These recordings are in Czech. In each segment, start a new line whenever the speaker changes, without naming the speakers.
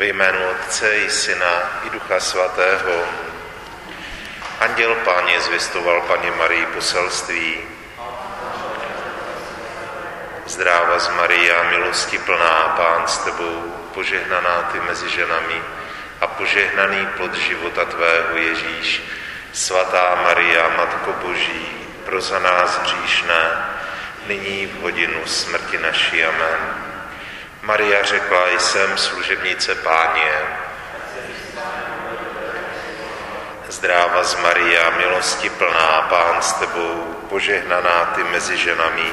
Ve jménu Otce i Syna i Ducha Svatého. Anděl Páně zvěstoval paní Marii poselství. Zdráva z Maria, milosti plná, Pán s tebou, požehnaná ty mezi ženami a požehnaný plod života tvého Ježíš. Svatá Maria, Matko Boží, pro za nás hříšné, nyní v hodinu smrti naší. Amen. Maria řekla, jsem služebnice páně. Zdráva z Maria, milosti plná, pán s tebou, požehnaná ty mezi ženami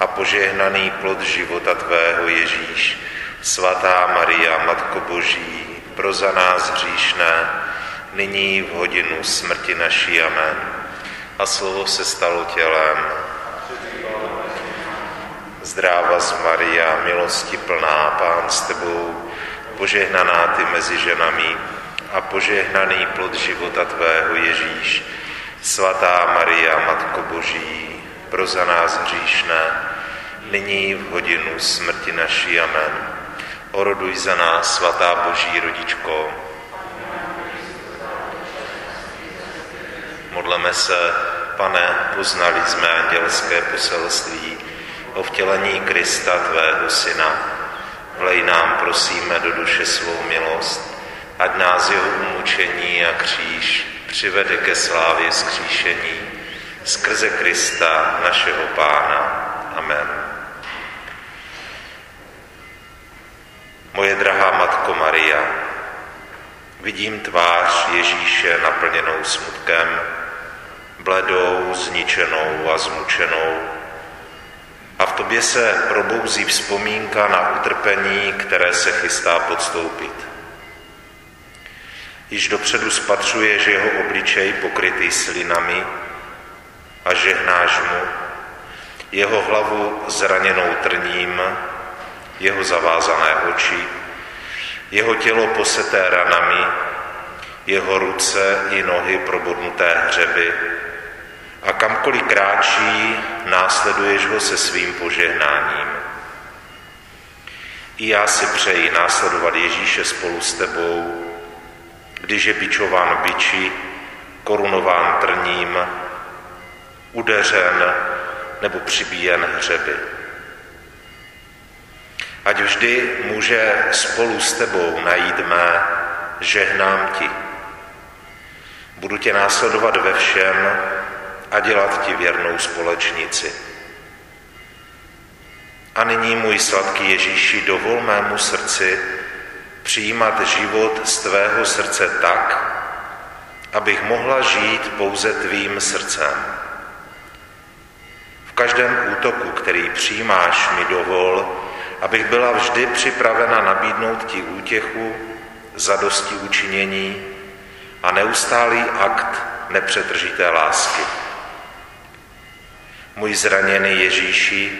a požehnaný plod života tvého Ježíš. Svatá Maria, Matko Boží, pro za nás hříšné, nyní v hodinu smrti naší. Amen. A slovo se stalo tělem. Zdráva z Maria, milosti plná, Pán s tebou, požehnaná ty mezi ženami a požehnaný plod života tvého Ježíš. Svatá Maria, Matko Boží, pro za nás hříšné, nyní v hodinu smrti naší. Amen. Oroduj za nás, svatá Boží rodičko. Modleme se, pane, poznali jsme andělské poselství o vtělení Krista, tvého syna. Vlej nám, prosíme, do duše svou milost, ať nás jeho umučení a kříž přivede ke slávě skříšení skrze Krista, našeho Pána. Amen. Moje drahá Matko Maria, vidím tvář Ježíše naplněnou smutkem, bledou, zničenou a zmučenou. A v tobě se probouzí vzpomínka na utrpení, které se chystá podstoupit. Již dopředu spatřuješ jeho obličej pokrytý slinami a žehnáš mu, jeho hlavu zraněnou trním, jeho zavázané oči, jeho tělo poseté ranami, jeho ruce i nohy probodnuté hřeby a kamkoliv kráčí, následuješ ho se svým požehnáním. I já si přeji následovat Ježíše spolu s tebou, když je bičován biči, korunován trním, udeřen nebo přibíjen hřeby. Ať vždy může spolu s tebou najít mé žehnám ti. Budu tě následovat ve všem a dělat ti věrnou společnici. A nyní, můj sladký Ježíši, dovol mému srdci přijímat život z tvého srdce tak, abych mohla žít pouze tvým srdcem. V každém útoku, který přijímáš, mi dovol, abych byla vždy připravena nabídnout ti útěchu, zadosti učinění a neustálý akt nepřetržité lásky. Můj zraněný Ježíši,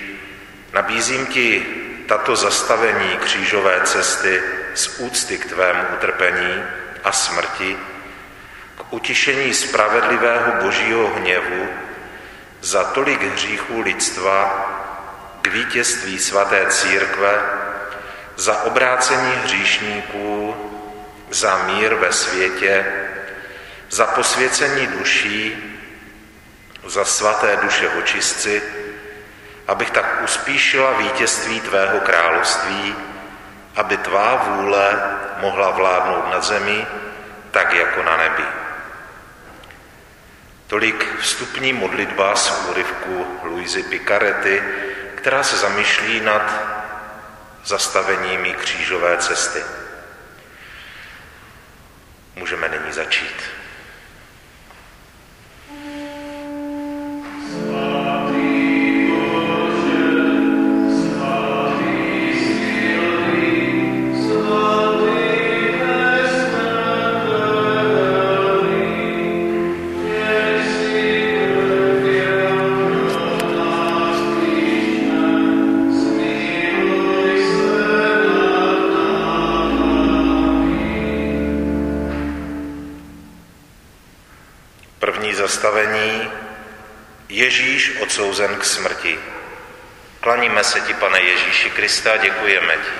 nabízím ti tato zastavení křížové cesty z úcty k tvému utrpení a smrti, k utišení spravedlivého božího hněvu za tolik hříchů lidstva, k vítězství svaté církve, za obrácení hříšníků, za mír ve světě, za posvěcení duší, za svaté duše očistci, abych tak uspíšila vítězství tvého království, aby tvá vůle mohla vládnout na zemi, tak jako na nebi. Tolik vstupní modlitba z úryvku Luizy Picarety, která se zamýšlí nad zastaveními křížové cesty. Můžeme nyní začít. představení Ježíš odsouzen k smrti. Klaníme se ti, pane Ježíši Krista, děkujeme ti.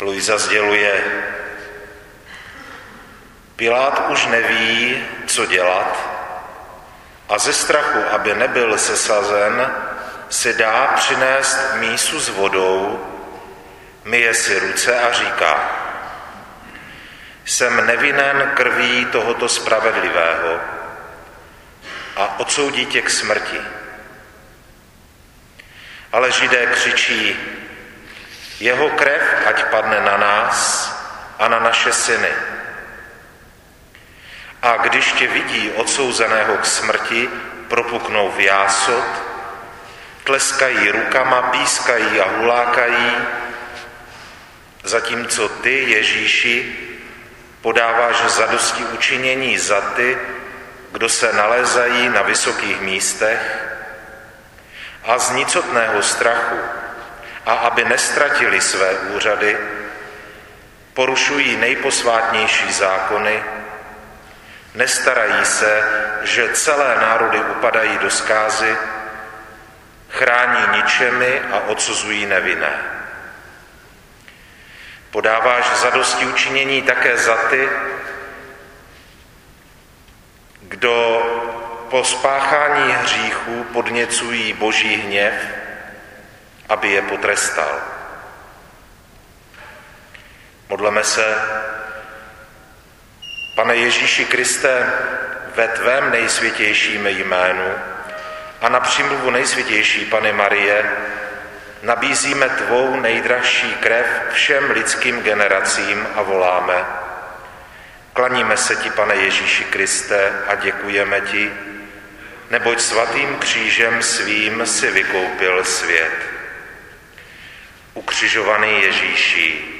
Luisa sděluje, Pilát už neví, co dělat a ze strachu, aby nebyl sesazen, si dá přinést mísu s vodou, myje si ruce a říká, jsem nevinen krví tohoto spravedlivého a odsoudí tě k smrti. Ale židé křičí, jeho krev ať padne na nás a na naše syny. A když tě vidí odsouzeného k smrti, propuknou v jásot, tleskají rukama, pískají a hulákají, zatímco ty, Ježíši, podáváš zadosti učinění za ty, kdo se nalézají na vysokých místech a z nicotného strachu a aby nestratili své úřady, porušují nejposvátnější zákony, nestarají se, že celé národy upadají do skázy, chrání ničemi a odsuzují nevinné. Podáváš zadosti učinění také za ty, kdo po spáchání hříchů podněcují boží hněv, aby je potrestal. Modleme se, pane Ježíši Kriste, ve tvém nejsvětějším jménu a na přímluvu nejsvětější Pany Marie nabízíme tvou nejdražší krev všem lidským generacím a voláme. Klaníme se ti, pane Ježíši Kriste, a děkujeme ti, neboť svatým křížem svým si vykoupil svět. Ukřižovaný Ježíši,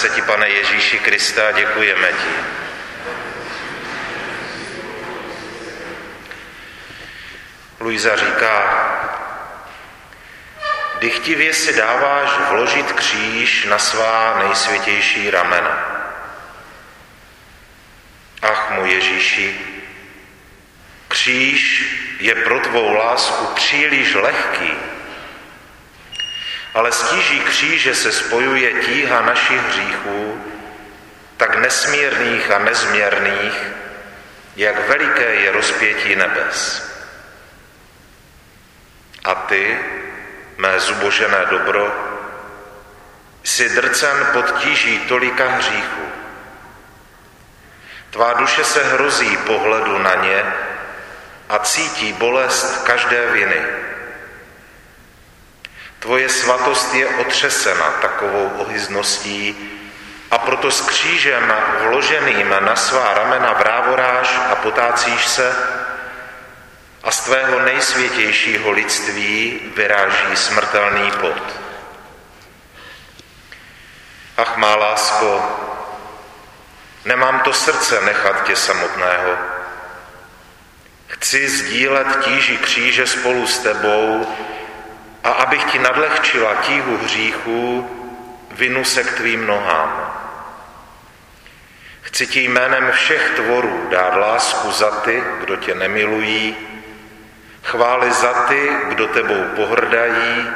se ti, pane Ježíši Krista, děkujeme ti. Luisa říká, dychtivě si dáváš vložit kříž na svá nejsvětější ramena. Ach, můj Ježíši, kříž je pro tvou lásku příliš lehký, ale s tíží kříže se spojuje tíha našich hříchů, tak nesmírných a nezměrných, jak veliké je rozpětí nebes. A ty, mé zubožené dobro, jsi drcen pod tíží tolika hříchů. Tvá duše se hrozí pohledu na ně a cítí bolest každé viny. Tvoje svatost je otřesena takovou ohyzností a proto s křížem vloženým na svá ramena vrávoráš a potácíš se a z tvého nejsvětějšího lidství vyráží smrtelný pot. Ach, má lásko, nemám to srdce nechat tě samotného. Chci sdílet tíži kříže spolu s tebou a abych ti nadlehčila tíhu hříchů, vinu se k tvým nohám. Chci ti jménem všech tvorů dát lásku za ty, kdo tě nemilují, chvály za ty, kdo tebou pohrdají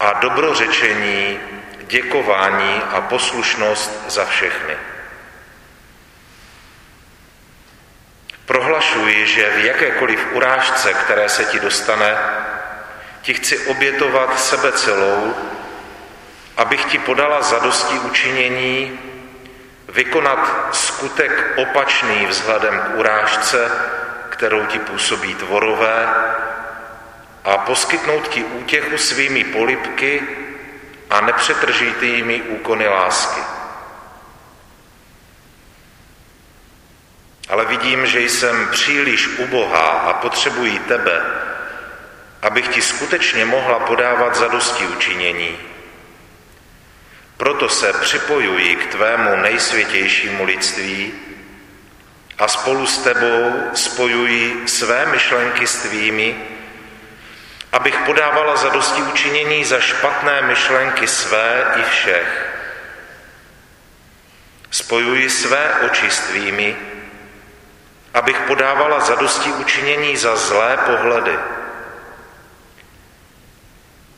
a dobrořečení, děkování a poslušnost za všechny. Prohlašuji, že v jakékoliv urážce, které se ti dostane, ti chci obětovat sebe celou, abych ti podala zadosti učinění, vykonat skutek opačný vzhledem k urážce, kterou ti působí tvorové, a poskytnout ti útěchu svými polipky a nepřetržitými úkony lásky. Ale vidím, že jsem příliš ubohá a potřebuji tebe, abych ti skutečně mohla podávat zadosti učinění. Proto se připojuji k tvému nejsvětějšímu lidství a spolu s tebou spojuji své myšlenky s tvými, abych podávala zadosti učinění za špatné myšlenky své i všech. Spojuji své oči s tvými, abych podávala zadosti učinění za zlé pohledy.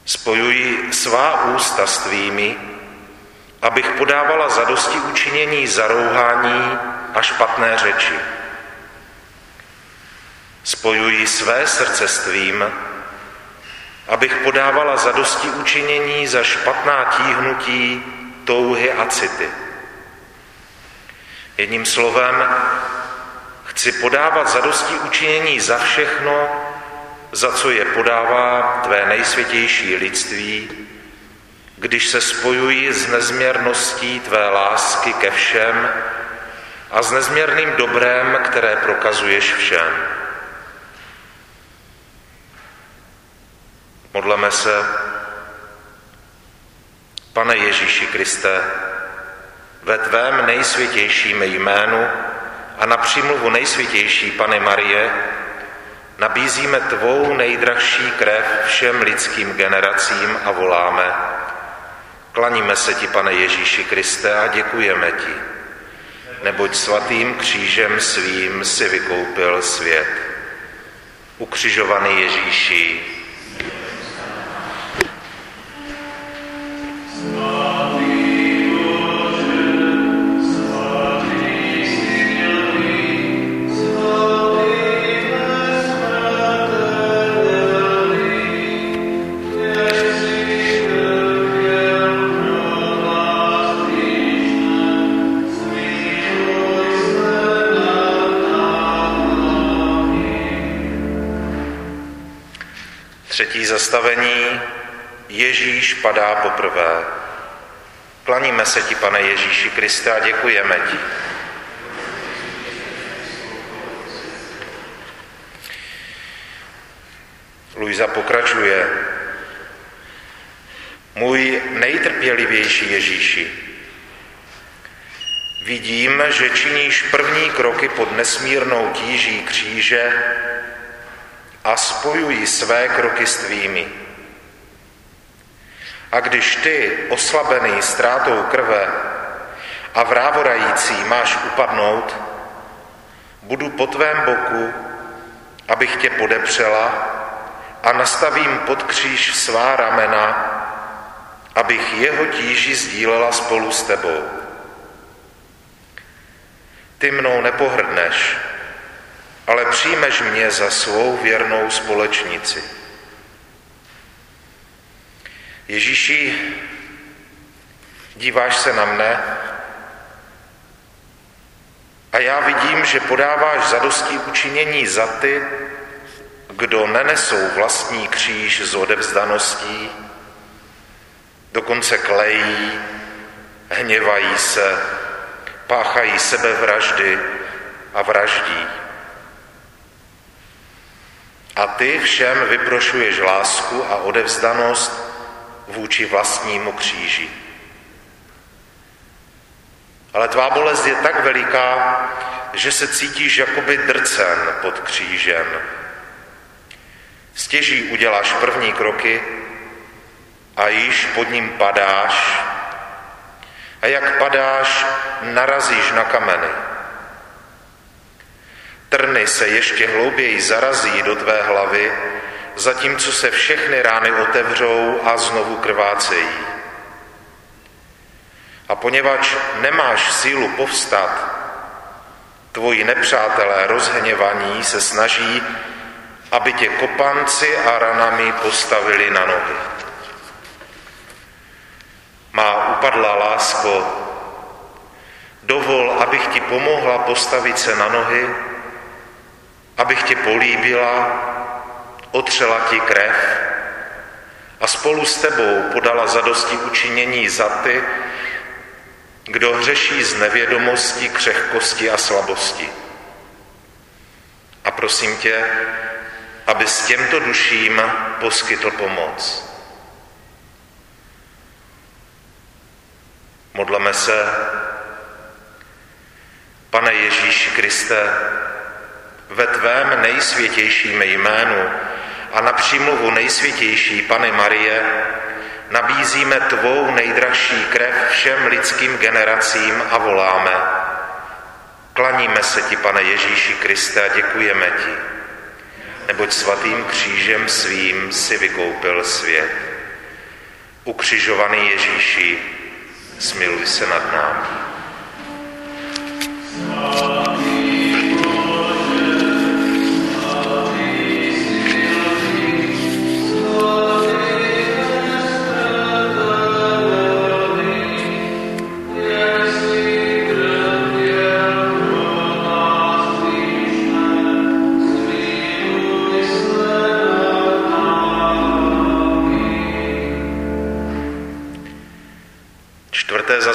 Spojuji svá ústa s tvými, abych podávala zadosti učinění za rouhání a špatné řeči. Spojuji své srdce s tvým, abych podávala zadosti učinění za špatná tíhnutí, touhy a city. Jedním slovem, chci podávat zadosti učinění za všechno, za co je podává tvé nejsvětější lidství, když se spojují s nezměrností tvé lásky ke všem a s nezměrným dobrem, které prokazuješ všem. Modleme se, Pane Ježíši Kriste, ve tvém nejsvětějším jménu a na přímluvu nejsvětější Pany Marie nabízíme tvou nejdražší krev všem lidským generacím a voláme, klaníme se ti, pane Ježíši Kriste, a děkujeme ti, neboť svatým křížem svým si vykoupil svět. Ukřižovaný Ježíši, Třetí zastavení Ježíš padá poprvé. Klaníme se ti, pane Ježíši Kriste, a děkujeme ti. Luisa pokračuje. Můj nejtrpělivější Ježíši, vidím, že činíš první kroky pod nesmírnou tíží kříže a spojují své kroky s tvými. A když ty, oslabený ztrátou krve a vrávorající, máš upadnout, budu po tvém boku, abych tě podepřela a nastavím pod kříž svá ramena, abych jeho tíži sdílela spolu s tebou. Ty mnou nepohrdneš, ale přijmeš mě za svou věrnou společnici. Ježíši, díváš se na mne a já vidím, že podáváš zadosti učinění za ty, kdo nenesou vlastní kříž z odevzdaností, dokonce klejí, hněvají se, páchají sebevraždy a vraždí. A ty všem vyprošuješ lásku a odevzdanost vůči vlastnímu kříži. Ale tvá bolest je tak veliká, že se cítíš jakoby drcen pod křížem. Stěží uděláš první kroky a již pod ním padáš a jak padáš, narazíš na kameny. Trny se ještě hlouběji zarazí do tvé hlavy, zatímco se všechny rány otevřou a znovu krvácejí. A poněvadž nemáš sílu povstat, tvoji nepřátelé rozhněvaní se snaží, aby tě kopanci a ranami postavili na nohy. Má upadlá lásko, dovol, abych ti pomohla postavit se na nohy, abych tě políbila, otřela ti krev a spolu s tebou podala zadosti učinění za ty, kdo hřeší z nevědomosti, křehkosti a slabosti. A prosím tě, aby s těmto duším poskytl pomoc. Modleme se, pane Ježíši Kriste, ve tvém nejsvětějším jménu a na přímluvu nejsvětější Pany Marie nabízíme tvou nejdražší krev všem lidským generacím a voláme. Klaníme se ti, pane Ježíši Kriste, a děkujeme ti, neboť svatým křížem svým si vykoupil svět. Ukřižovaný Ježíši, smiluj se nad námi.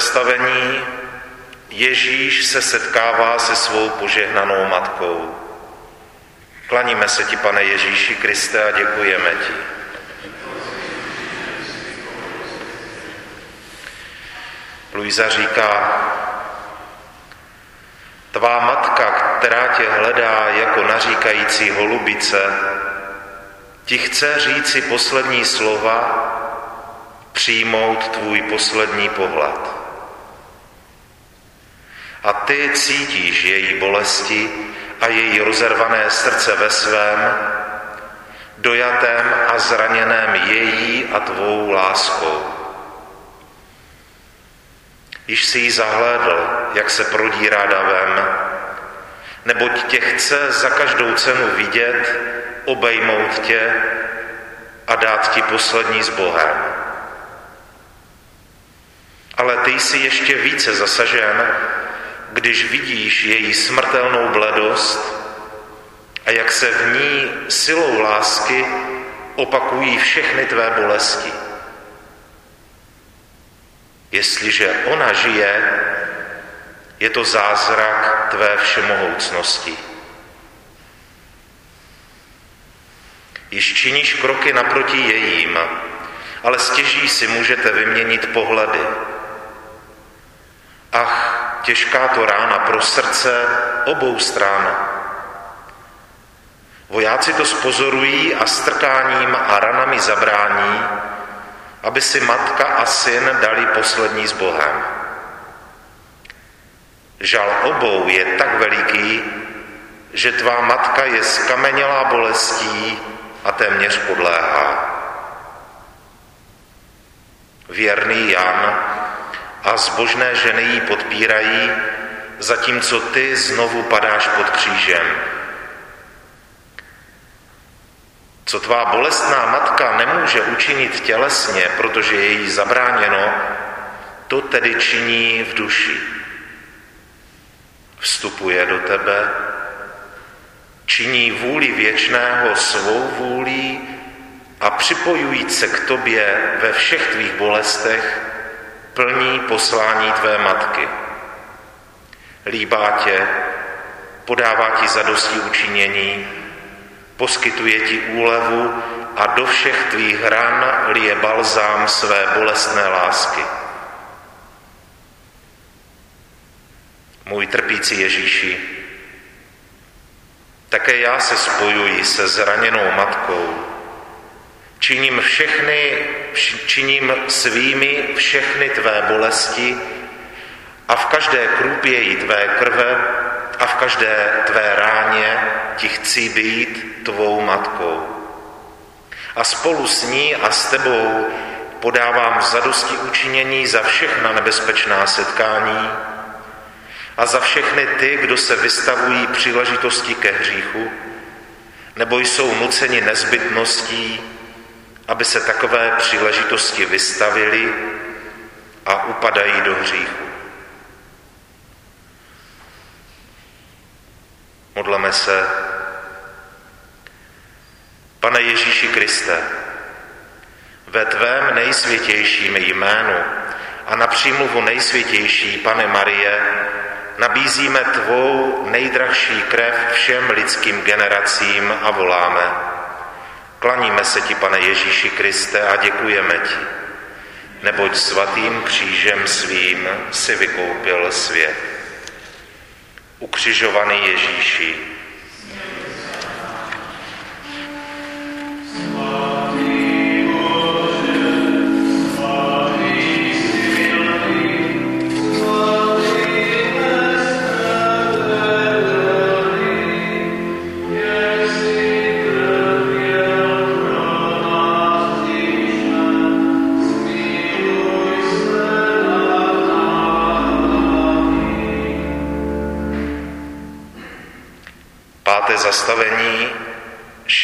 Zastavení Ježíš se setkává se svou požehnanou matkou. Klaníme se ti, pane Ježíši Kriste, a děkujeme ti. Luisa říká, tvá matka, která tě hledá jako naříkající holubice, ti chce říci poslední slova, přijmout tvůj poslední pohled a ty cítíš její bolesti a její rozervané srdce ve svém, dojatém a zraněném její a tvou láskou. Již si ji zahlédl, jak se prodírá davem, neboť tě chce za každou cenu vidět, obejmout tě a dát ti poslední s Bohem. Ale ty jsi ještě více zasažen, když vidíš její smrtelnou bledost a jak se v ní silou lásky opakují všechny tvé bolesti. Jestliže ona žije, je to zázrak tvé všemohoucnosti. Již činíš kroky naproti jejím, ale stěží si můžete vyměnit pohledy. Ach, těžká to rána pro srdce obou stran. Vojáci to spozorují a strkáním a ranami zabrání, aby si matka a syn dali poslední s Bohem. Žal obou je tak veliký, že tvá matka je skamenělá bolestí a téměř podléhá. Věrný Jan a zbožné ženy ji podpírají, zatímco ty znovu padáš pod křížem. Co tvá bolestná matka nemůže učinit tělesně, protože je jí zabráněno, to tedy činí v duši. Vstupuje do tebe, činí vůli věčného svou vůlí a připojujíc se k tobě ve všech tvých bolestech, plní poslání tvé matky. Líbá tě, podává ti zadosti učinění, poskytuje ti úlevu a do všech tvých ran lije balzám své bolestné lásky. Můj trpící Ježíši, také já se spojuji se zraněnou matkou, Činím všechny, činím svými všechny tvé bolesti a v každé krůpěji tvé krve a v každé tvé ráně ti chci být tvou matkou. A spolu s ní a s tebou podávám zadosti učinění za všechna nebezpečná setkání a za všechny ty, kdo se vystavují příležitosti ke hříchu, nebo jsou nuceni nezbytností aby se takové příležitosti vystavili a upadají do hříchu. Modleme se. Pane Ježíši Kriste, ve tvém nejsvětějším jménu a na přímluvu nejsvětější Pane Marie nabízíme tvou nejdražší krev všem lidským generacím a voláme – Klaníme se ti, pane Ježíši Kriste, a děkujeme ti, neboť svatým křížem svým si vykoupil svět. Ukřižovaný Ježíši,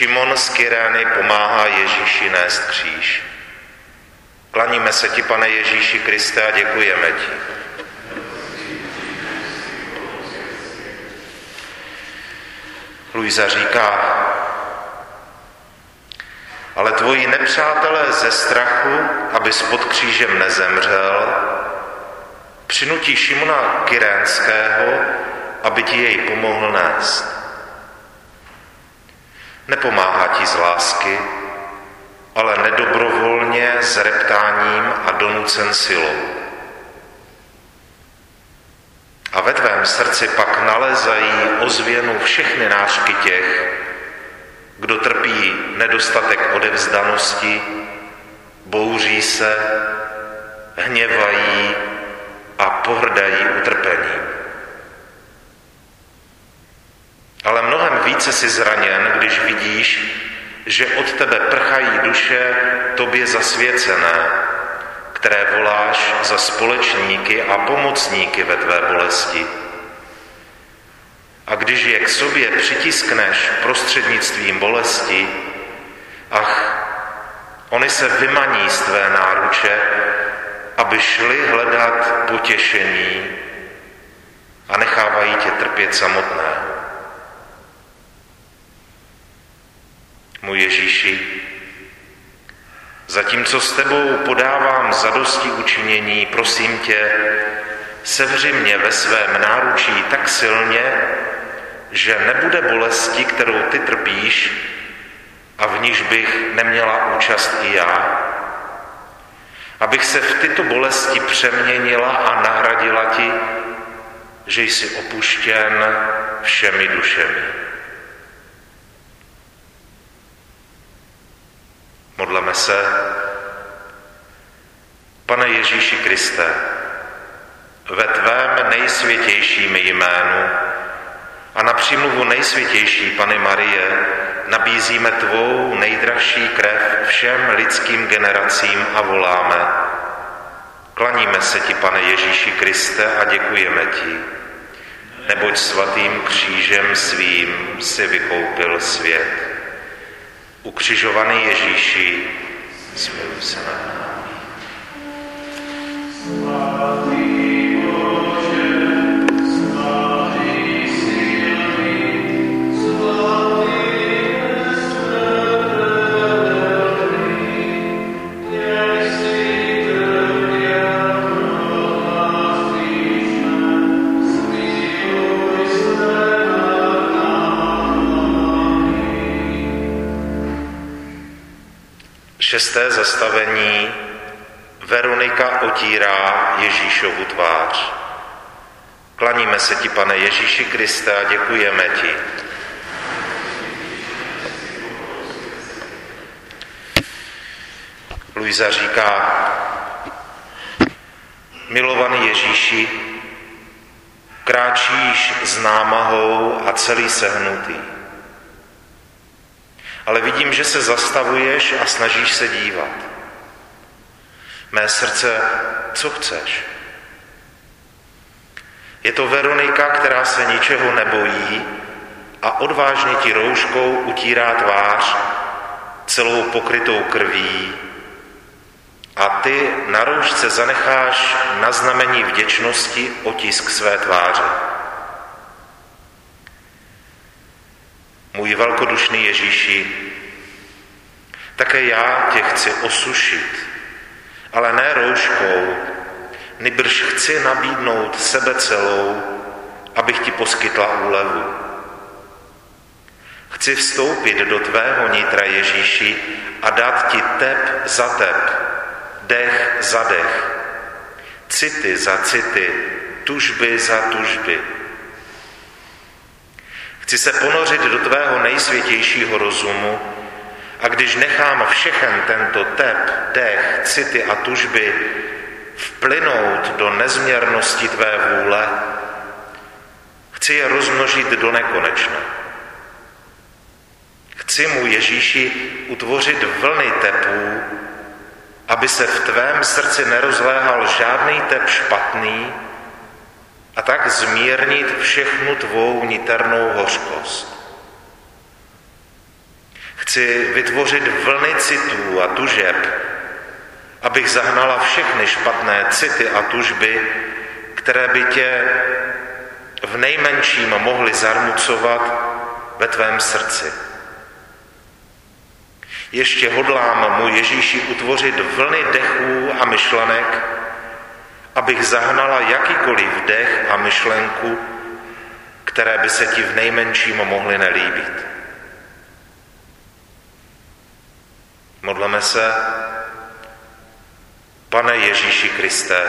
Šimon z Kyrény pomáhá Ježíši nést kříž. Klaníme se ti, pane Ježíši Kriste, a děkujeme ti. Luisa říká, ale tvoji nepřátelé ze strachu, aby pod křížem nezemřel, přinutí Šimona Kyrénského, aby ti jej pomohl nést. Nepomáhá ti z lásky, ale nedobrovolně s reptáním a donucen silou. A ve tvém srdci pak nalezají ozvěnu všechny nářky těch, kdo trpí nedostatek odevzdanosti, bouří se, hněvají a pohrdají utrpením. Ale mnohem více si zraněn, když vidíš, že od tebe prchají duše tobě zasvěcené, které voláš za společníky a pomocníky ve tvé bolesti. A když je k sobě přitiskneš prostřednictvím bolesti, ach, oni se vymaní z tvé náruče, aby šli hledat potěšení a nechávají tě trpět samotného. Můj Ježíši, zatímco s tebou podávám zadosti učinění, prosím tě, sevři mě ve svém náručí tak silně, že nebude bolesti, kterou ty trpíš a v níž bych neměla účast i já. Abych se v tyto bolesti přeměnila a nahradila ti, že jsi opuštěn všemi dušemi. Modleme se. Pane Ježíši Kriste, ve tvém nejsvětějším jménu a na přímluvu nejsvětější Pany Marie nabízíme tvou nejdražší krev všem lidským generacím a voláme. Klaníme se ti, pane Ježíši Kriste, a děkujeme ti, neboť svatým křížem svým si vykoupil svět. Ukřižovaný Ježíši, smiluj se nad námi. Šesté zastavení Veronika otírá Ježíšovu tvář. Klaníme se ti, pane Ježíši Kriste, a děkujeme ti. Luisa říká, milovaný Ježíši, kráčíš s námahou a celý sehnutý ale vidím, že se zastavuješ a snažíš se dívat. Mé srdce, co chceš? Je to Veronika, která se ničeho nebojí a odvážně ti rouškou utírá tvář celou pokrytou krví a ty na roušce zanecháš na znamení vděčnosti otisk své tváře. Můj velkodušný Ježíši, také já tě chci osušit, ale ne rouškou, nybrž chci nabídnout sebe celou, abych ti poskytla úlevu. Chci vstoupit do tvého nitra Ježíši a dát ti tep za tep, dech za dech, city za city, tužby za tužby. Chci se ponořit do tvého nejsvětějšího rozumu a když nechám všechen tento tep, dech, city a tužby vplynout do nezměrnosti tvé vůle, chci je rozmnožit do nekonečna. Chci mu Ježíši utvořit vlny tepů, aby se v tvém srdci nerozléhal žádný tep špatný a tak zmírnit všechnu tvou niternou hořkost. Chci vytvořit vlny citů a tužeb, abych zahnala všechny špatné city a tužby, které by tě v nejmenším mohly zarmucovat ve tvém srdci. Ještě hodlám mu Ježíši utvořit vlny dechů a myšlenek, abych zahnala jakýkoliv dech a myšlenku, které by se ti v nejmenším mohly nelíbit. Modleme se, Pane Ježíši Kriste,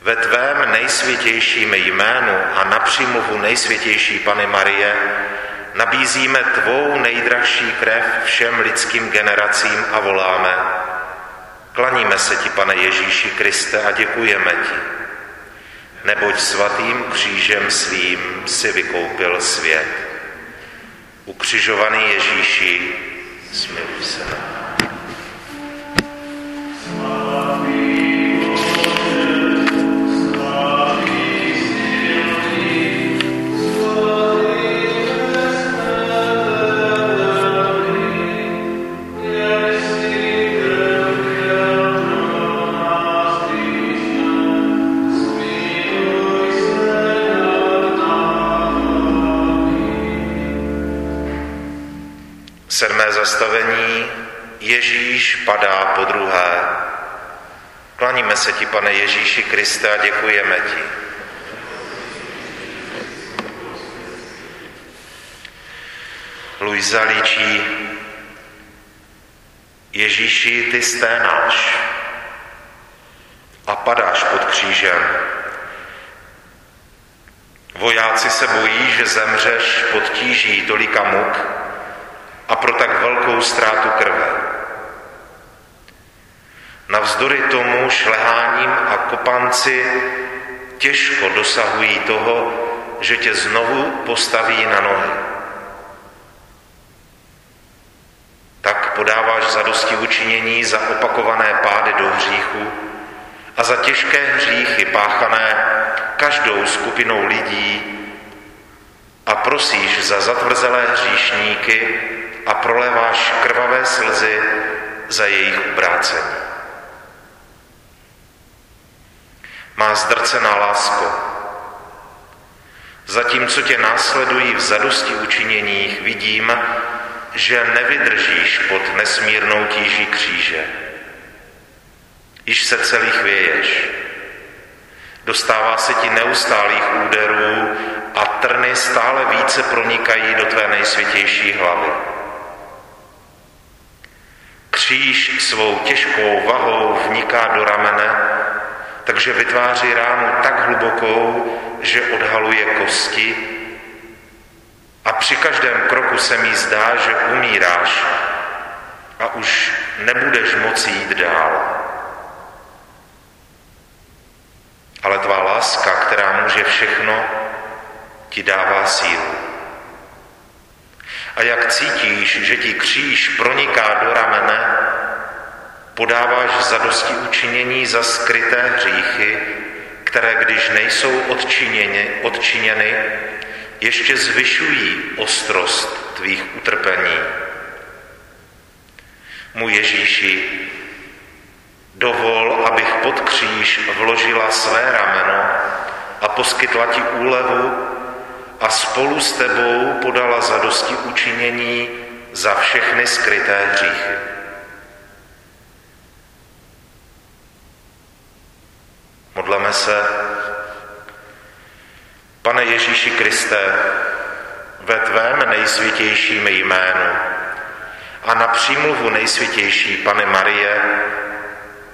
ve tvém nejsvětějším jménu a na přímluvu nejsvětější Pany Marie nabízíme tvou nejdražší krev všem lidským generacím a voláme. Klaníme se ti, pane Ježíši Kriste, a děkujeme ti, neboť svatým křížem svým si vykoupil svět. Ukřižovaný Ježíši, smiluj se nám. Zastavení Ježíš padá po druhé. Klaníme se ti, pane Ježíši Kriste, a děkujeme ti. Luisa líčí Ježíši, ty sténáš a padáš pod křížem. Vojáci se bojí, že zemřeš pod tíží tolika muk, a pro tak velkou ztrátu krve. Navzdory tomu šleháním a kopanci těžko dosahují toho, že tě znovu postaví na nohy. Tak podáváš zadosti učinění za opakované pády do hříchu a za těžké hříchy páchané každou skupinou lidí a prosíš za zatvrzelé hříšníky, a proléváš krvavé slzy za jejich ubrácení. Má zdrcená lásko, zatímco tě následují v zadosti učiněních, vidím, že nevydržíš pod nesmírnou tíží kříže. Již se celý chvěješ. Dostává se ti neustálých úderů a trny stále více pronikají do tvé nejsvětější hlavy. Kříž svou těžkou vahou vniká do ramene, takže vytváří ránu tak hlubokou, že odhaluje kosti a při každém kroku se mi zdá, že umíráš a už nebudeš moci jít dál. Ale tvá láska, která může všechno, ti dává sílu. A jak cítíš, že ti kříž proniká do ramene, podáváš zadosti učinění za skryté hříchy, které když nejsou odčiněny, odčiněny ještě zvyšují ostrost tvých utrpení. Mu Ježíši, dovol, abych pod kříž vložila své rameno a poskytla ti úlevu a spolu s tebou podala zadosti učinění za všechny skryté hříchy. Modleme se, Pane Ježíši Kriste, ve tvém nejsvětějším jménu a na přímluvu nejsvětější Pane Marie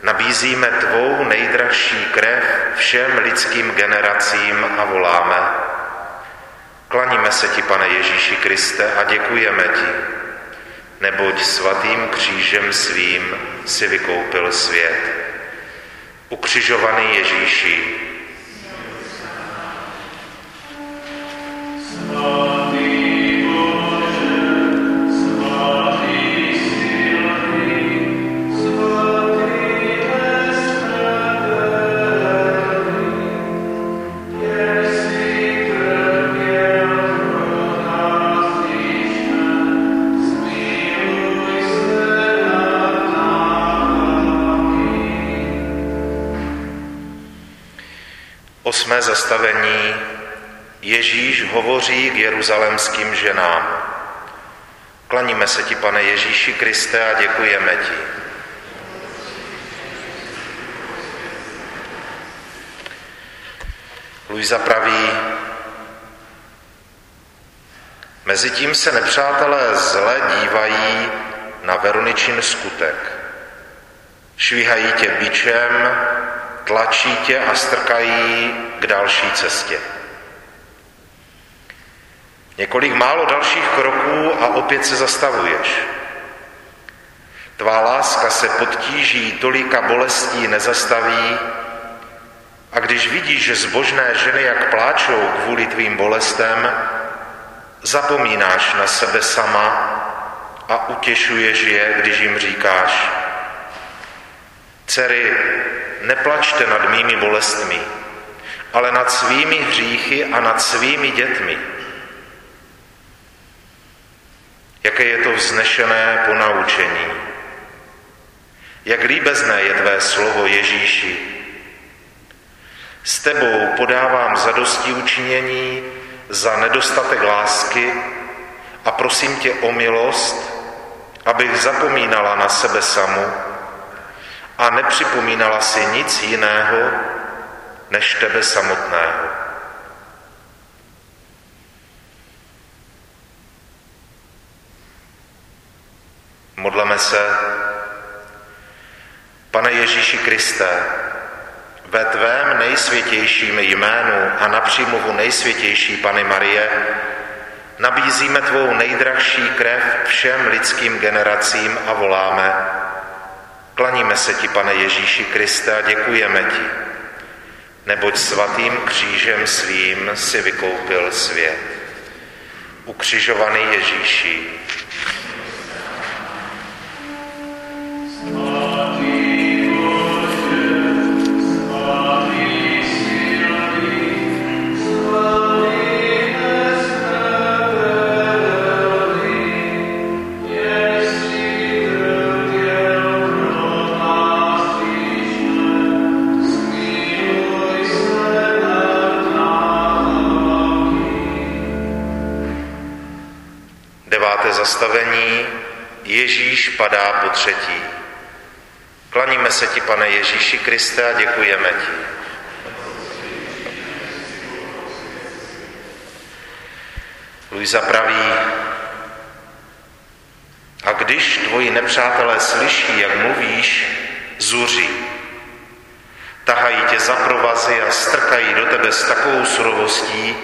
nabízíme tvou nejdražší krev všem lidským generacím a voláme. Klaníme se ti, pane Ježíši Kriste, a děkujeme ti, neboť svatým křížem svým si vykoupil svět. Ukřižovaný Ježíši, Osmé zastavení Ježíš hovoří k jeruzalemským ženám. Klaníme se ti, pane Ježíši Kriste, a děkujeme ti. Luisa praví, Mezitím se nepřátelé zle dívají na Veroničin skutek. Švíhají tě bičem, tlačí tě a strkají k další cestě. Několik málo dalších kroků a opět se zastavuješ. Tvá láska se pod tíží tolika bolestí nezastaví a když vidíš, že zbožné ženy jak pláčou kvůli tvým bolestem, zapomínáš na sebe sama a utěšuješ je, když jim říkáš, dcery, neplačte nad mými bolestmi, ale nad svými hříchy a nad svými dětmi. Jaké je to vznešené ponaučení. Jak líbezné je tvé slovo Ježíši. S tebou podávám zadosti učinění za nedostatek lásky a prosím tě o milost, abych zapomínala na sebe samu a nepřipomínala si nic jiného než tebe samotného. Modleme se, Pane Ježíši Kriste, ve tvém nejsvětějším jménu a na přímluvu nejsvětější Pany Marie nabízíme tvou nejdražší krev všem lidským generacím a voláme, Klaníme se ti, pane Ježíši Kriste, a děkujeme ti, neboť svatým křížem svým si vykoupil svět. Ukřižovaný Ježíši, zastavení Ježíš padá po třetí. Klaníme se ti, pane Ježíši Kriste, a děkujeme ti. Luisa praví, a když tvoji nepřátelé slyší, jak mluvíš, zuří. Tahají tě za provazy a strkají do tebe s takovou surovostí,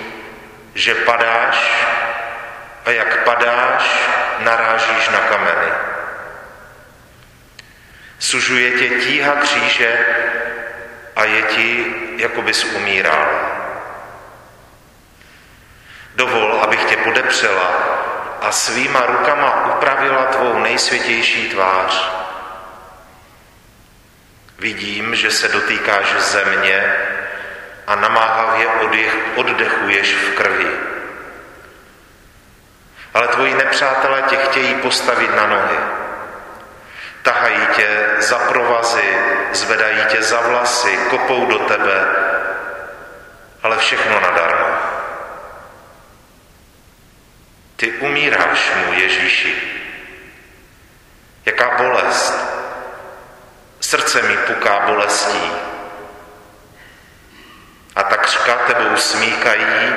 že padáš a jak padáš, narážíš na kameny. Sužuje tě tíha kříže a je ti, jako bys umíral. Dovol, abych tě podepřela a svýma rukama upravila tvou nejsvětější tvář. Vidím, že se dotýkáš země a namáhavě oddechuješ v krvi ale tvoji nepřátelé tě chtějí postavit na nohy. Tahají tě za provazy, zvedají tě za vlasy, kopou do tebe, ale všechno nadarmo. Ty umíráš mu, Ježíši. Jaká bolest. Srdce mi puká bolestí. A takřka tebou smíkají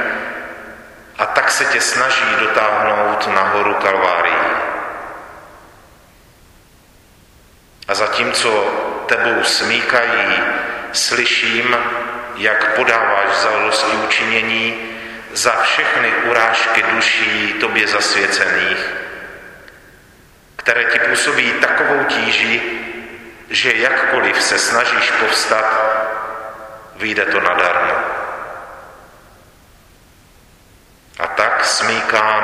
a tak se tě snaží dotáhnout nahoru Kalvárii. A zatímco tebou smíkají, slyším, jak podáváš zalosti učinění za všechny urážky duší tobě zasvěcených, které ti působí takovou tíži, že jakkoliv se snažíš povstat, vyjde to nadarmo. A smíkán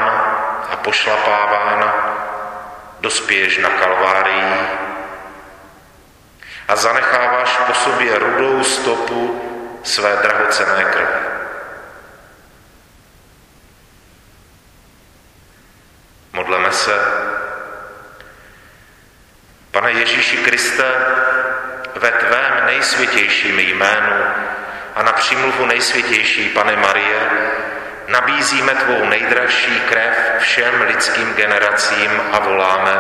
a pošlapáván dospěješ na Kalvárii a zanecháváš po sobě rudou stopu své drahocené krve. Modleme se. Pane Ježíši Kriste, ve tvém nejsvětějším jménu a na přímluvu nejsvětější Pane Marie nabízíme tvou nejdražší krev všem lidským generacím a voláme,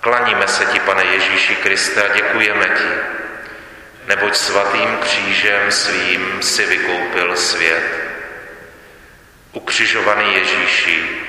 klaníme se ti, pane Ježíši Kriste, a děkujeme ti, neboť svatým křížem svým si vykoupil svět. Ukřižovaný Ježíši,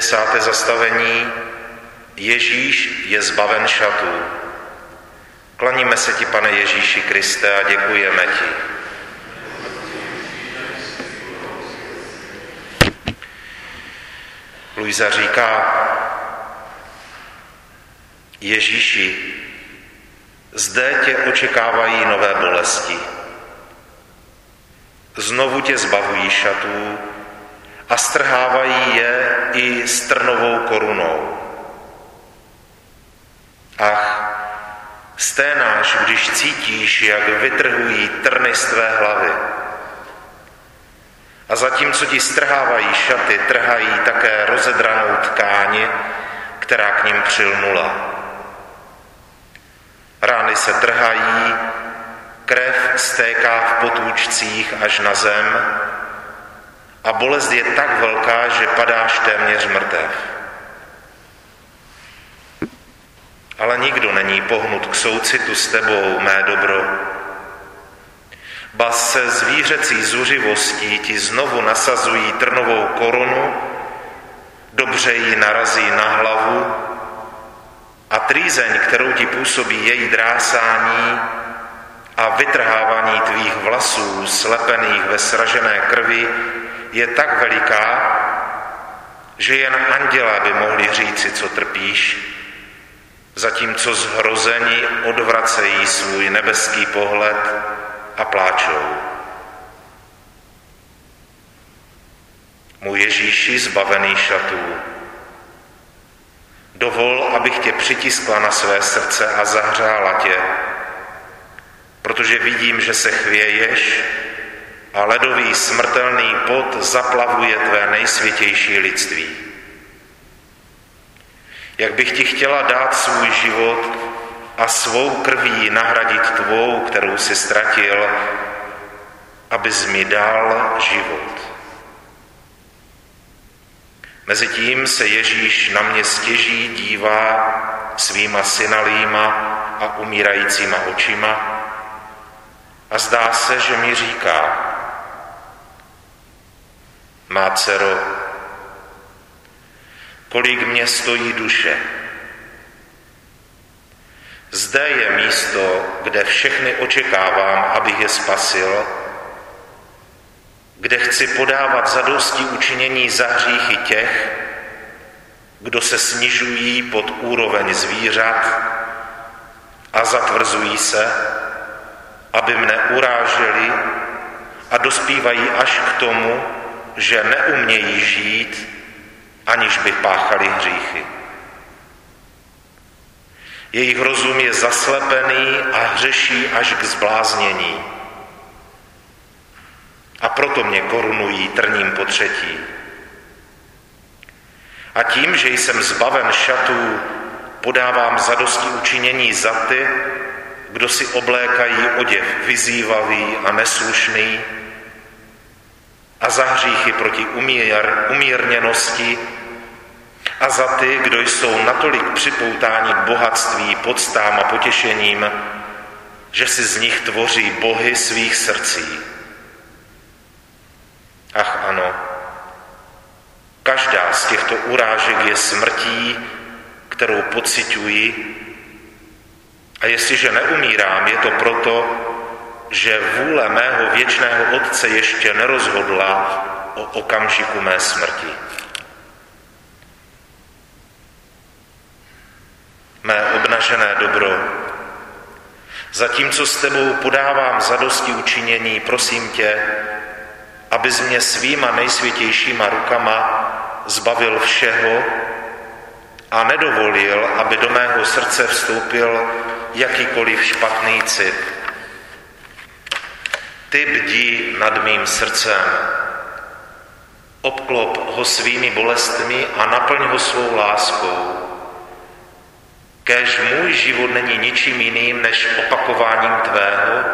Desáté zastavení. Ježíš je zbaven šatů. Klaníme se ti, pane Ježíši Kriste, a děkujeme ti. Luisa říká, Ježíši, zde tě očekávají nové bolesti. Znovu tě zbavují šatů, a strhávají je i s trnovou korunou. Ach, sténáš, když cítíš, jak vytrhují trny z tvé hlavy. A zatímco ti strhávají šaty, trhají také rozedranou tkáni, která k ním přilnula. Rány se trhají, krev stéká v potůčcích až na zem, a bolest je tak velká, že padáš téměř mrtev. Ale nikdo není pohnut k soucitu s tebou, mé dobro. Ba se zvířecí zuřivostí ti znovu nasazují trnovou korunu, dobře ji narazí na hlavu a trýzeň, kterou ti působí její drásání a vytrhávání tvých vlasů slepených ve sražené krvi, je tak veliká, že jen anděla by mohli říci, co trpíš, zatímco zhrození odvracejí svůj nebeský pohled a pláčou. Můj Ježíši zbavený šatů, dovol, abych tě přitiskla na své srdce a zahřála tě, protože vidím, že se chvěješ a ledový smrtelný pot zaplavuje tvé nejsvětější lidství. Jak bych ti chtěla dát svůj život a svou krví nahradit tvou, kterou si ztratil, abys mi dal život. Mezitím se Ježíš na mě stěží dívá svýma synalýma a umírajícíma očima a zdá se, že mi říká, má dcero, kolik mě stojí duše. Zde je místo, kde všechny očekávám, abych je spasil, kde chci podávat zadosti učinění za hříchy těch, kdo se snižují pod úroveň zvířat a zatvrzují se, aby mne uráželi a dospívají až k tomu, že neumějí žít, aniž by páchali hříchy. Jejich rozum je zaslepený a hřeší až k zbláznění. a proto mě korunují trním po třetí. A tím, že jsem zbaven šatů, podávám zadosti učinění za ty, kdo si oblékají oděv vyzývavý a neslušný a za hříchy proti umír, umírněnosti a za ty, kdo jsou natolik připoutáni k bohatství, podstám a potěšením, že si z nich tvoří bohy svých srdcí. Ach ano, každá z těchto urážek je smrtí, kterou pocituji a jestliže neumírám, je to proto, že vůle mého věčného Otce ještě nerozhodla o okamžiku mé smrti. Mé obnažené dobro, zatímco s tebou podávám zadosti učinění, prosím tě, abys mě svýma nejsvětějšíma rukama zbavil všeho a nedovolil, aby do mého srdce vstoupil jakýkoliv špatný cit. Ty bdí nad mým srdcem, obklop ho svými bolestmi a naplň ho svou láskou. Kéž můj život není ničím jiným než opakováním tvého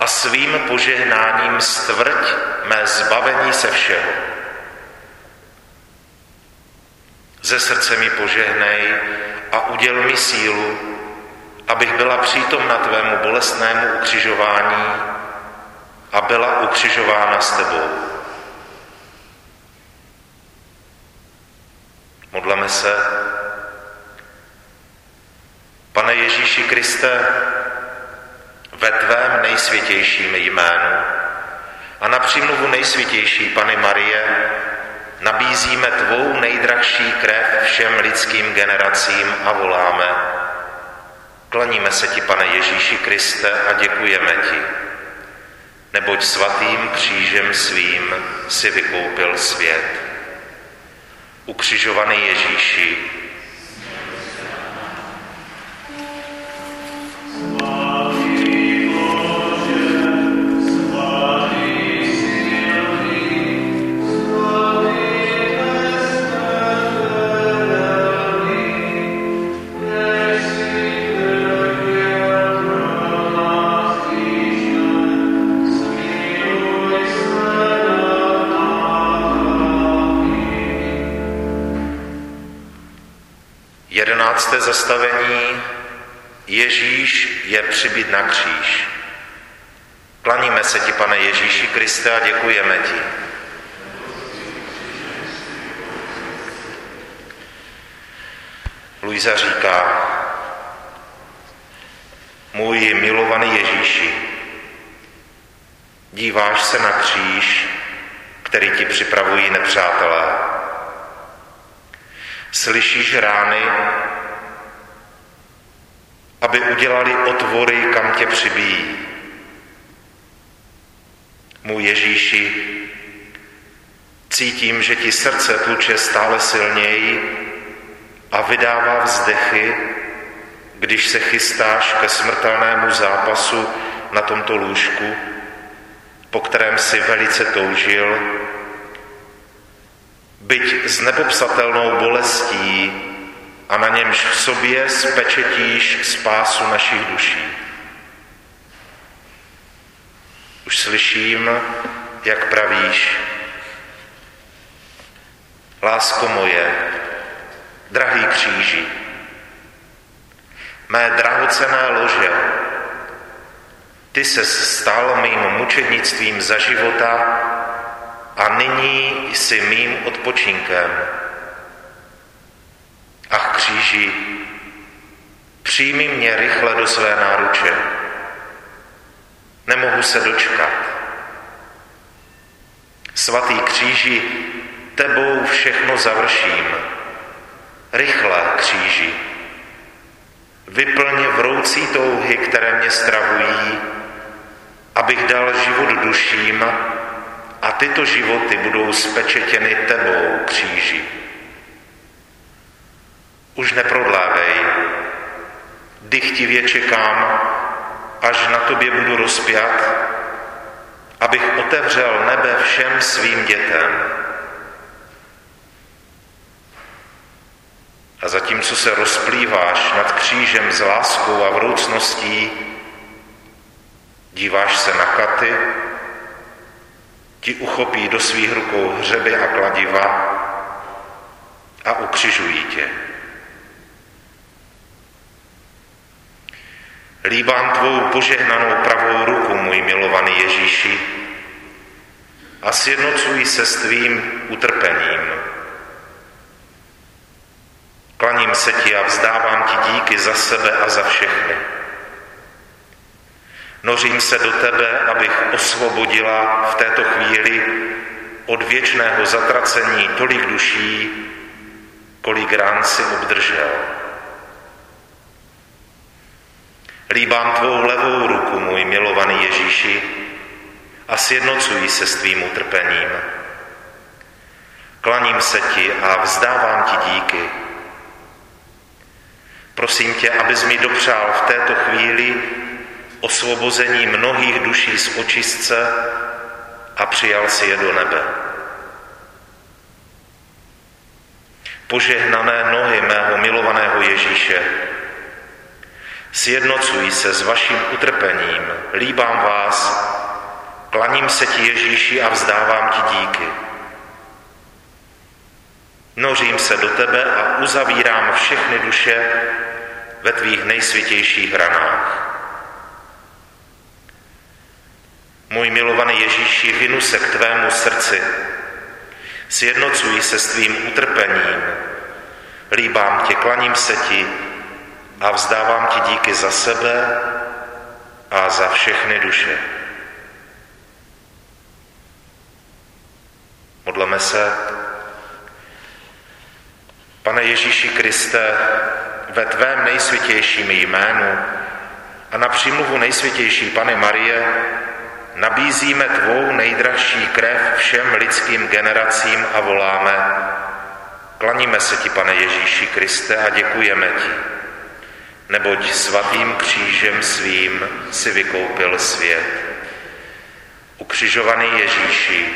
a svým požehnáním stvrť mé zbavení se všeho. Ze srdce mi požehnej a uděl mi sílu, abych byla přítomna tvému bolestnému ukřižování a byla ukřižována s tebou. Modleme se. Pane Ježíši Kriste, ve tvém nejsvětějším jménu a na přímluvu nejsvětější Pany Marie nabízíme tvou nejdrahší krev všem lidským generacím a voláme, Klaníme se ti, pane Ježíši Kriste, a děkujeme ti, neboť svatým křížem svým si vykoupil svět. Ukřižovaný Ježíši, Jedenácté zastavení Ježíš je přibyt na kříž. Klaníme se ti, pane Ježíši Kriste, a děkujeme ti. Luisa říká, můj milovaný Ježíši, díváš se na kříž, který ti připravují nepřátelé. Slyšíš rány, aby udělali otvory, kam tě přibíjí. Můj Ježíši, cítím, že ti srdce tluče stále silněji a vydává vzdechy, když se chystáš ke smrtelnému zápasu na tomto lůžku, po kterém si velice toužil byť s nepopsatelnou bolestí a na němž v sobě spečetíš spásu našich duší. Už slyším, jak pravíš, lásko moje, drahý kříži, mé drahocené lože, ty se stal mým mučednictvím za života a nyní jsi mým odpočinkem. Ach kříži, přijmi mě rychle do své náruče. Nemohu se dočkat. Svatý kříži, tebou všechno završím. Rychle kříži. Vyplně vroucí touhy, které mě stravují, abych dal život duším, a tyto životy budou spečetěny tebou kříži. Už neprodlávej, dychtivě čekám, až na tobě budu rozpět abych otevřel nebe všem svým dětem. A zatímco se rozplýváš nad křížem s láskou a vroucností, díváš se na katy, ti uchopí do svých rukou hřeby a kladiva a ukřižují tě. Líbám tvou požehnanou pravou ruku, můj milovaný Ježíši, a sjednocuji se s tvým utrpením. Klaním se ti a vzdávám ti díky za sebe a za všechny. Nořím se do tebe, abych osvobodila v této chvíli od věčného zatracení tolik duší, kolik rán si obdržel. Líbám tvou levou ruku, můj milovaný Ježíši, a sjednocuji se s tvým utrpením. Klaním se ti a vzdávám ti díky. Prosím tě, abys mi dopřál v této chvíli osvobození mnohých duší z očistce a přijal si je do nebe. Požehnané nohy mého milovaného Ježíše, sjednocují se s vaším utrpením, líbám vás, klaním se ti Ježíši a vzdávám ti díky. Nořím se do tebe a uzavírám všechny duše ve tvých nejsvětějších ranách. Můj milovaný Ježíši, vinu se k tvému srdci, sjednocuji se s tvým utrpením, líbám tě, klaním se ti a vzdávám ti díky za sebe a za všechny duše. Modleme se. Pane Ježíši Kriste, ve tvém nejsvětějším jménu a na přímluvu nejsvětější Pany Marie nabízíme tvou nejdražší krev všem lidským generacím a voláme, klaníme se ti, pane Ježíši Kriste, a děkujeme ti, neboť svatým křížem svým si vykoupil svět. Ukřižovaný Ježíši,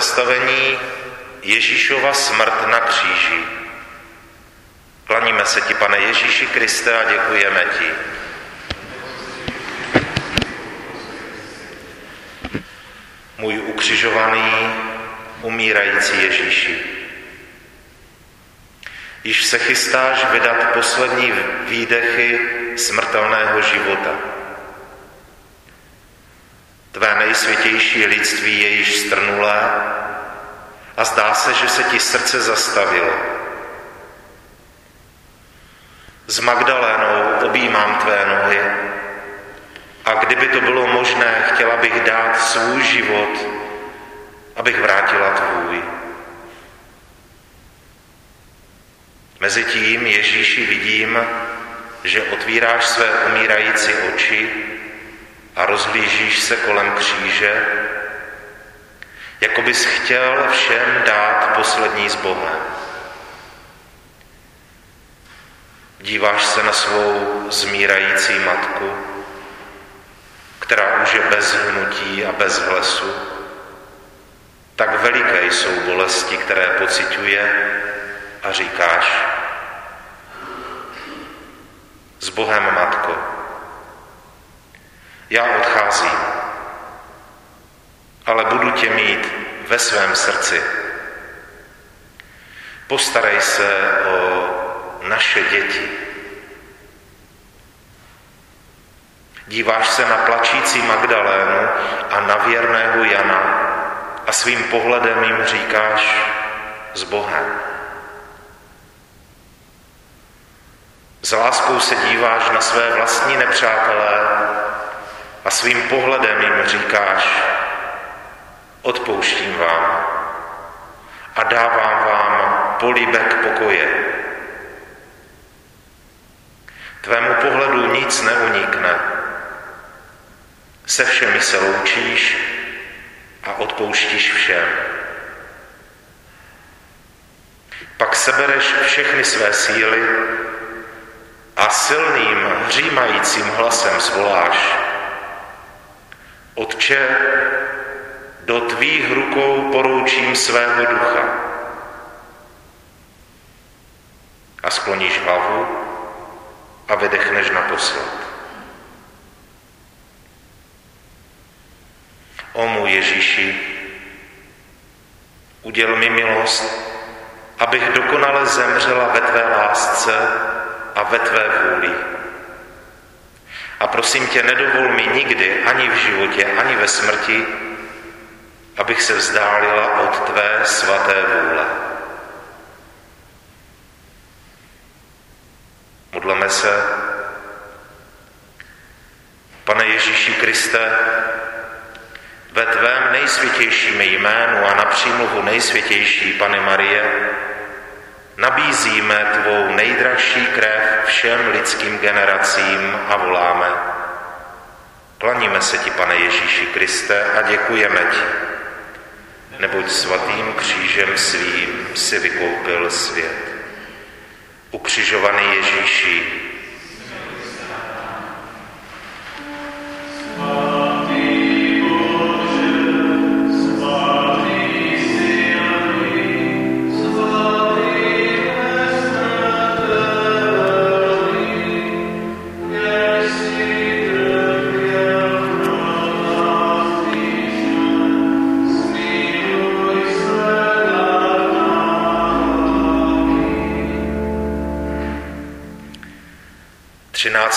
zastavení Ježíšova smrt na kříži. Klaníme se ti, pane Ježíši Kriste, a děkujeme ti. Můj ukřižovaný, umírající Ježíši. Již se chystáš vydat poslední výdechy smrtelného života. Tvé nejsvětější lidství je již strnulé a zdá se, že se ti srdce zastavilo. S Magdalénou objímám tvé nohy a kdyby to bylo možné, chtěla bych dát svůj život, abych vrátila tvůj. Mezitím Ježíši vidím, že otvíráš své umírající oči a rozhlížíš se kolem kříže, jako bys chtěl všem dát poslední z Boha. Díváš se na svou zmírající matku, která už je bez hnutí a bez hlesu. Tak veliké jsou bolesti, které pociťuje a říkáš, s Bohem, matko, já odcházím, ale budu tě mít ve svém srdci. Postarej se o naše děti. Díváš se na plačící Magdalénu a na věrného Jana a svým pohledem jim říkáš s Bohem. S láskou se díváš na své vlastní nepřátelé a svým pohledem jim říkáš, odpouštím vám a dávám vám políbek pokoje. Tvému pohledu nic neunikne. Se všemi se loučíš a odpouštíš všem. Pak sebereš všechny své síly a silným, hřímajícím hlasem zvoláš. Otče, do tvých rukou poroučím svého ducha. A skloníš hlavu a vydechneš naposled. O můj Ježíši, uděl mi milost, abych dokonale zemřela ve tvé lásce a ve tvé vůli. A prosím tě, nedovol mi nikdy, ani v životě, ani ve smrti, abych se vzdálila od tvé svaté vůle. Modleme se. Pane Ježíši Kriste, ve tvém nejsvětějším jménu a na přímluvu nejsvětější Pane Marie, nabízíme tvou nejdražší krev všem lidským generacím a voláme. Klaníme se ti, pane Ježíši Kriste, a děkujeme ti, neboť svatým křížem svým si vykoupil svět. Ukřižovaný Ježíši,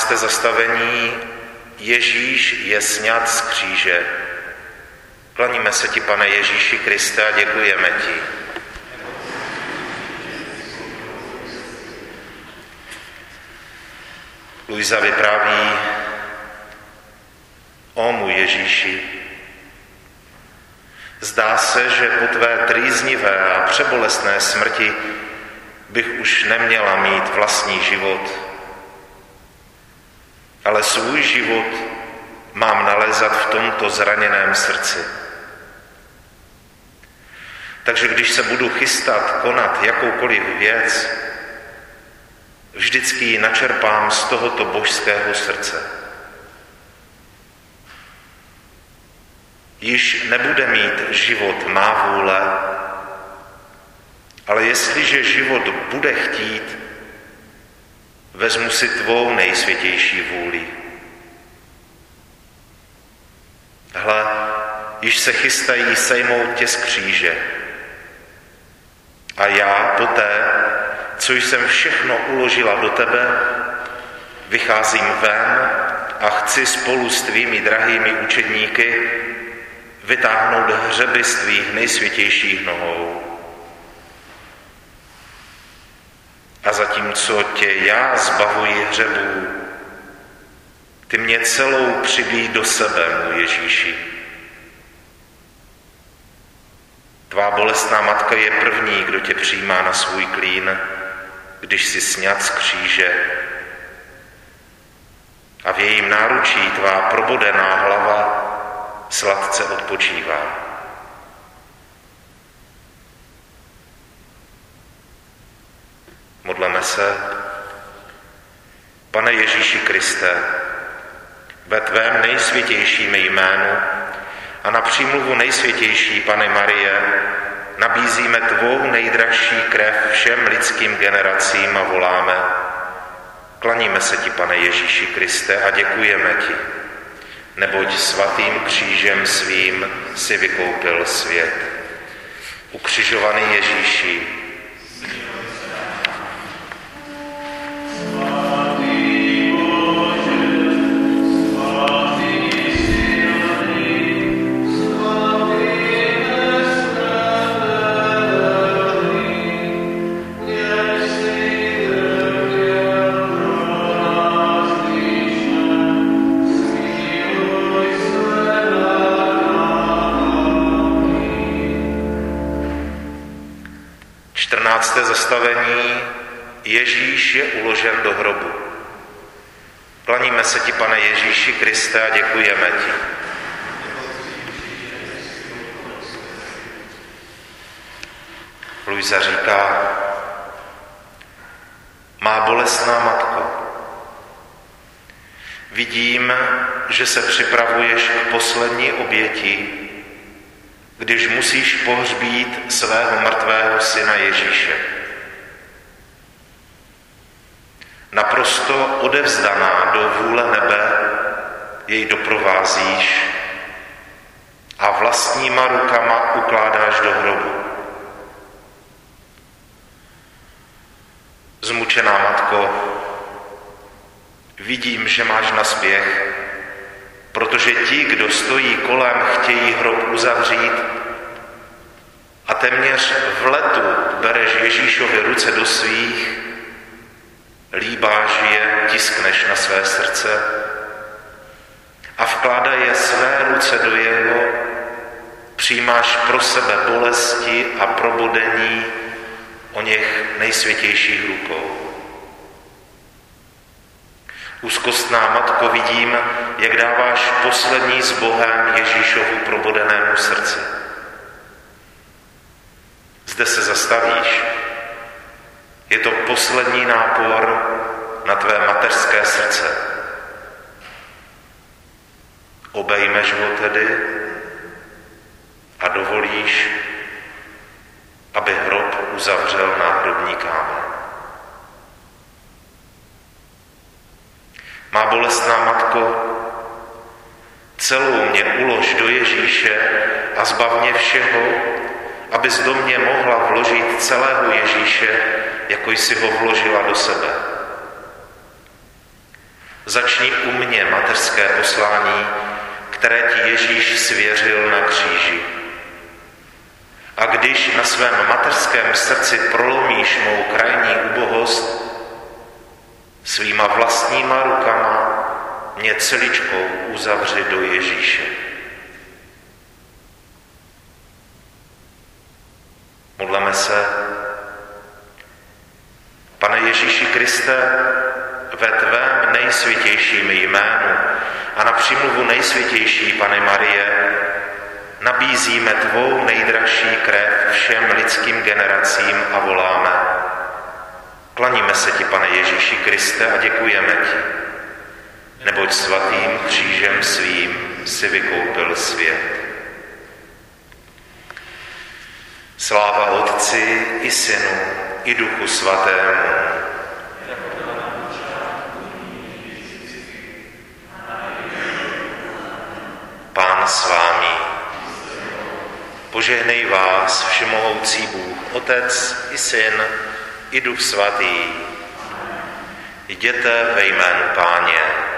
Třinácté zastavení Ježíš je sňat z kříže. Klaníme se ti, pane Ježíši Kriste, a děkujeme ti. Luisa vypráví, o můj Ježíši, zdá se, že po tvé trýznivé a přebolestné smrti bych už neměla mít vlastní život, ale svůj život mám nalézat v tomto zraněném srdci. Takže když se budu chystat konat jakoukoliv věc, vždycky ji načerpám z tohoto božského srdce. Již nebude mít život má vůle, ale jestliže život bude chtít, vezmu si tvou nejsvětější vůli. Hle, již se chystají sejmout tě z kříže. A já poté, co jsem všechno uložila do tebe, vycházím ven a chci spolu s tvými drahými učedníky vytáhnout hřeby z tvých nejsvětějších nohou. A zatímco tě já zbavuji hřebů, ty mě celou přibíj do sebe, můj Ježíši. Tvá bolestná matka je první, kdo tě přijímá na svůj klín, když si sňat z kříže. A v jejím náručí tvá probodená hlava sladce odpočívá. Modleme se. Pane Ježíši Kriste, ve tvém nejsvětějším jménu a na přímluvu nejsvětější Pane Marie nabízíme tvou nejdražší krev všem lidským generacím a voláme. Klaníme se ti, pane Ježíši Kriste, a děkujeme ti, neboť svatým křížem svým si vykoupil svět. Ukřižovaný Ježíši, 14. zastavení Ježíš je uložen do hrobu. Klaníme se ti, pane Ježíši Kriste, a děkujeme ti. Luisa říká, má bolestná matko, vidím, že se připravuješ k poslední oběti, když musíš pohřbít svého mrtvého syna Ježíše. Naprosto odevzdaná do vůle nebe jej doprovázíš a vlastníma rukama ukládáš do hrobu. Zmučená matko, vidím, že máš na spěch, protože ti, kdo stojí kolem, chtějí hrob uzavřít. A téměř v letu bereš Ježíšovi ruce do svých, líbáš je, tiskneš na své srdce. A vkládá je své ruce do jeho, přijímáš pro sebe bolesti a probudení o něch nejsvětějších rukou. Úzkostná matko, vidím, jak dáváš poslední s Bohem Ježíšovu probodenému srdci. Zde se zastavíš. Je to poslední nápor na tvé mateřské srdce. Obejmeš ho tedy a dovolíš, aby hrob uzavřel náhrobní kámen. Má bolestná matko, celou mě ulož do Ježíše a zbav mě všeho, abys do mě mohla vložit celého Ježíše, jako jsi ho vložila do sebe. Začni u mě mateřské poslání, které ti Ježíš svěřil na kříži. A když na svém mateřském srdci prolomíš mou krajní ubohost, svýma vlastníma rukama mě celičkou uzavři do Ježíše. Modleme se. Pane Ježíši Kriste, ve tvém nejsvětějším jménu a na přímluvu nejsvětější Pane Marie nabízíme tvou nejdražší krev všem lidským generacím a voláme. Klaníme se ti, pane Ježíši Kriste, a děkujeme ti, neboť svatým křížem svým si vykoupil svět. Sláva Otci i Synu i Duchu Svatému. Pán s vámi. Požehnej vás všemohoucí Bůh, Otec i Syn i Duch Svatý. Jděte ve jménu Páně.